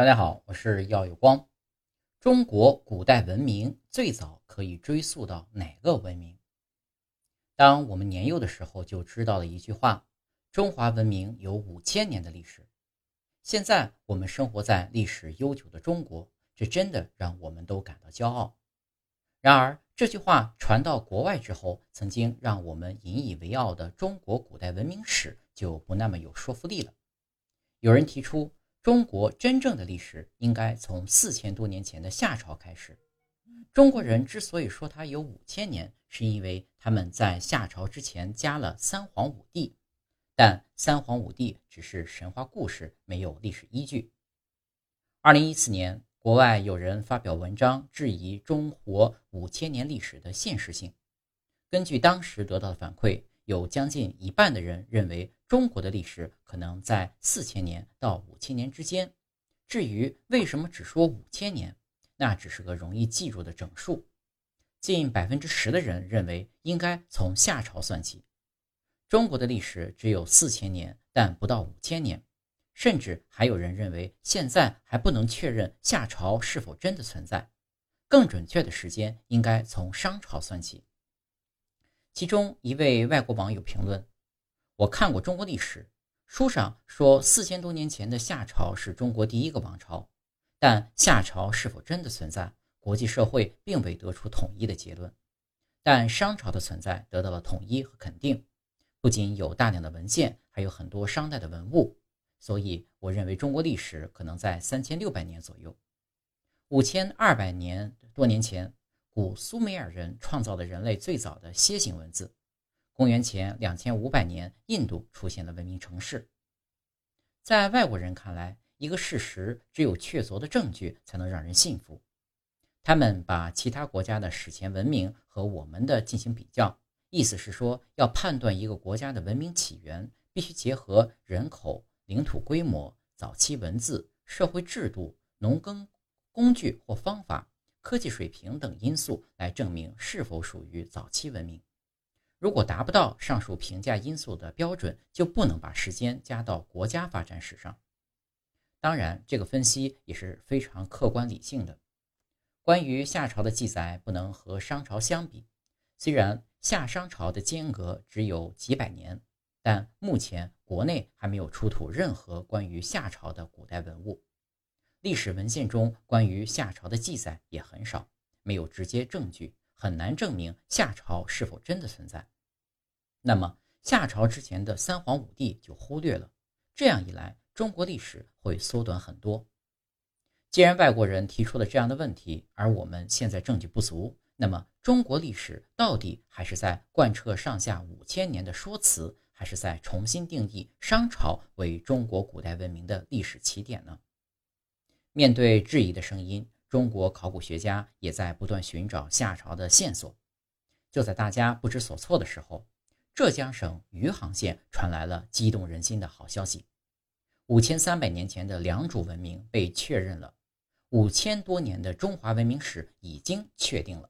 大家好，我是耀有光。中国古代文明最早可以追溯到哪个文明？当我们年幼的时候就知道了一句话：中华文明有五千年的历史。现在我们生活在历史悠久的中国，这真的让我们都感到骄傲。然而，这句话传到国外之后，曾经让我们引以为傲的中国古代文明史就不那么有说服力了。有人提出。中国真正的历史应该从四千多年前的夏朝开始。中国人之所以说它有五千年，是因为他们在夏朝之前加了三皇五帝，但三皇五帝只是神话故事，没有历史依据。二零一四年，国外有人发表文章质疑中国五千年历史的现实性。根据当时得到的反馈。有将近一半的人认为中国的历史可能在四千年到五千年之间。至于为什么只说五千年，那只是个容易记住的整数。近百分之十的人认为应该从夏朝算起。中国的历史只有四千年，但不到五千年。甚至还有人认为现在还不能确认夏朝是否真的存在。更准确的时间应该从商朝算起。其中一位外国网友评论：“我看过中国历史书上说，四千多年前的夏朝是中国第一个王朝，但夏朝是否真的存在，国际社会并未得出统一的结论。但商朝的存在得到了统一和肯定，不仅有大量的文献，还有很多商代的文物。所以，我认为中国历史可能在三千六百年左右，五千二百年多年前。”古苏美尔人创造了人类最早的楔形文字。公元前两千五百年，印度出现了文明城市。在外国人看来，一个事实只有确凿的证据才能让人信服。他们把其他国家的史前文明和我们的进行比较，意思是说，要判断一个国家的文明起源，必须结合人口、领土规模、早期文字、社会制度、农耕工具或方法。科技水平等因素来证明是否属于早期文明。如果达不到上述评价因素的标准，就不能把时间加到国家发展史上。当然，这个分析也是非常客观理性的。关于夏朝的记载不能和商朝相比，虽然夏商朝的间隔只有几百年，但目前国内还没有出土任何关于夏朝的古代文物。历史文献中关于夏朝的记载也很少，没有直接证据，很难证明夏朝是否真的存在。那么夏朝之前的三皇五帝就忽略了，这样一来，中国历史会缩短很多。既然外国人提出了这样的问题，而我们现在证据不足，那么中国历史到底还是在贯彻上下五千年的说辞，还是在重新定义商朝为中国古代文明的历史起点呢？面对质疑的声音，中国考古学家也在不断寻找夏朝的线索。就在大家不知所措的时候，浙江省余杭县传来了激动人心的好消息：五千三百年前的良渚文明被确认了，五千多年的中华文明史已经确定了。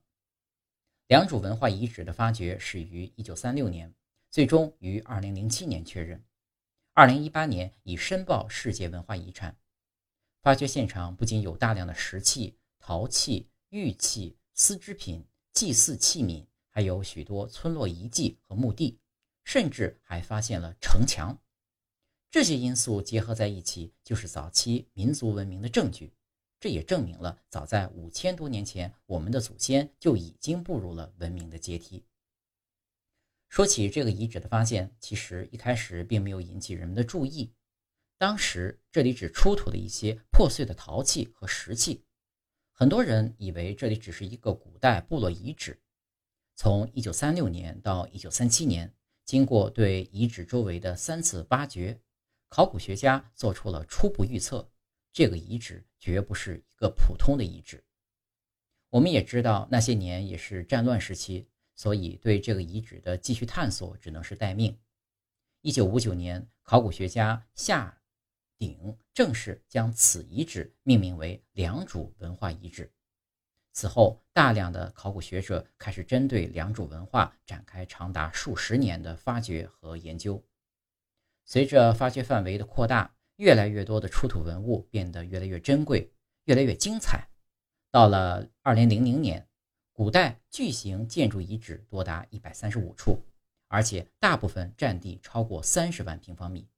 良渚文化遗址的发掘始于一九三六年，最终于二零零七年确认，二零一八年已申报世界文化遗产。发掘现场不仅有大量的石器、陶器、玉器、丝织品、祭祀器皿，还有许多村落遗迹和墓地，甚至还发现了城墙。这些因素结合在一起，就是早期民族文明的证据。这也证明了，早在五千多年前，我们的祖先就已经步入了文明的阶梯。说起这个遗址的发现，其实一开始并没有引起人们的注意。当时这里只出土了一些破碎的陶器和石器，很多人以为这里只是一个古代部落遗址。从1936年到1937年，经过对遗址周围的三次挖掘，考古学家做出了初步预测：这个遗址绝不是一个普通的遗址。我们也知道那些年也是战乱时期，所以对这个遗址的继续探索只能是待命。1959年，考古学家夏。鼎正式将此遗址命名为良渚文化遗址。此后，大量的考古学者开始针对良渚文化展开长达数十年的发掘和研究。随着发掘范围的扩大，越来越多的出土文物变得越来越珍贵，越来越精彩。到了二零零零年，古代巨型建筑遗址多达一百三十五处，而且大部分占地超过三十万平方米。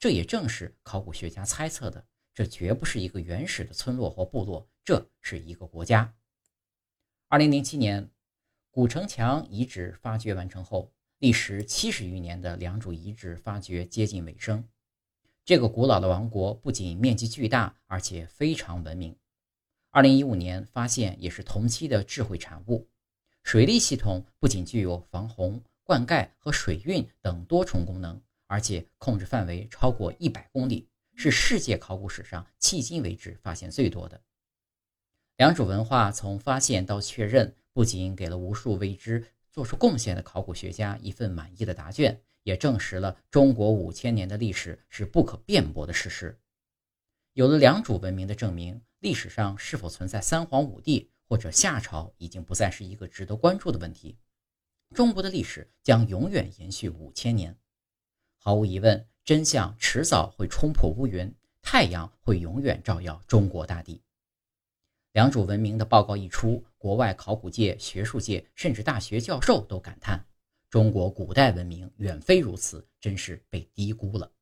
这也正是考古学家猜测的，这绝不是一个原始的村落或部落，这是一个国家。二零零七年，古城墙遗址发掘完成后。历时七十余年的良渚遗址发掘接近尾声。这个古老的王国不仅面积巨大，而且非常文明。二零一五年发现也是同期的智慧产物。水利系统不仅具有防洪、灌溉和水运等多重功能，而且控制范围超过一百公里，是世界考古史上迄今为止发现最多的。良渚文化从发现到确认，不仅给了无数未知。做出贡献的考古学家一份满意的答卷，也证实了中国五千年的历史是不可辩驳的事实。有了良渚文明的证明，历史上是否存在三皇五帝或者夏朝，已经不再是一个值得关注的问题。中国的历史将永远延续五千年。毫无疑问，真相迟早会冲破乌云，太阳会永远照耀中国大地。良渚文明的报告一出，国外考古界、学术界，甚至大学教授都感叹：中国古代文明远非如此，真是被低估了。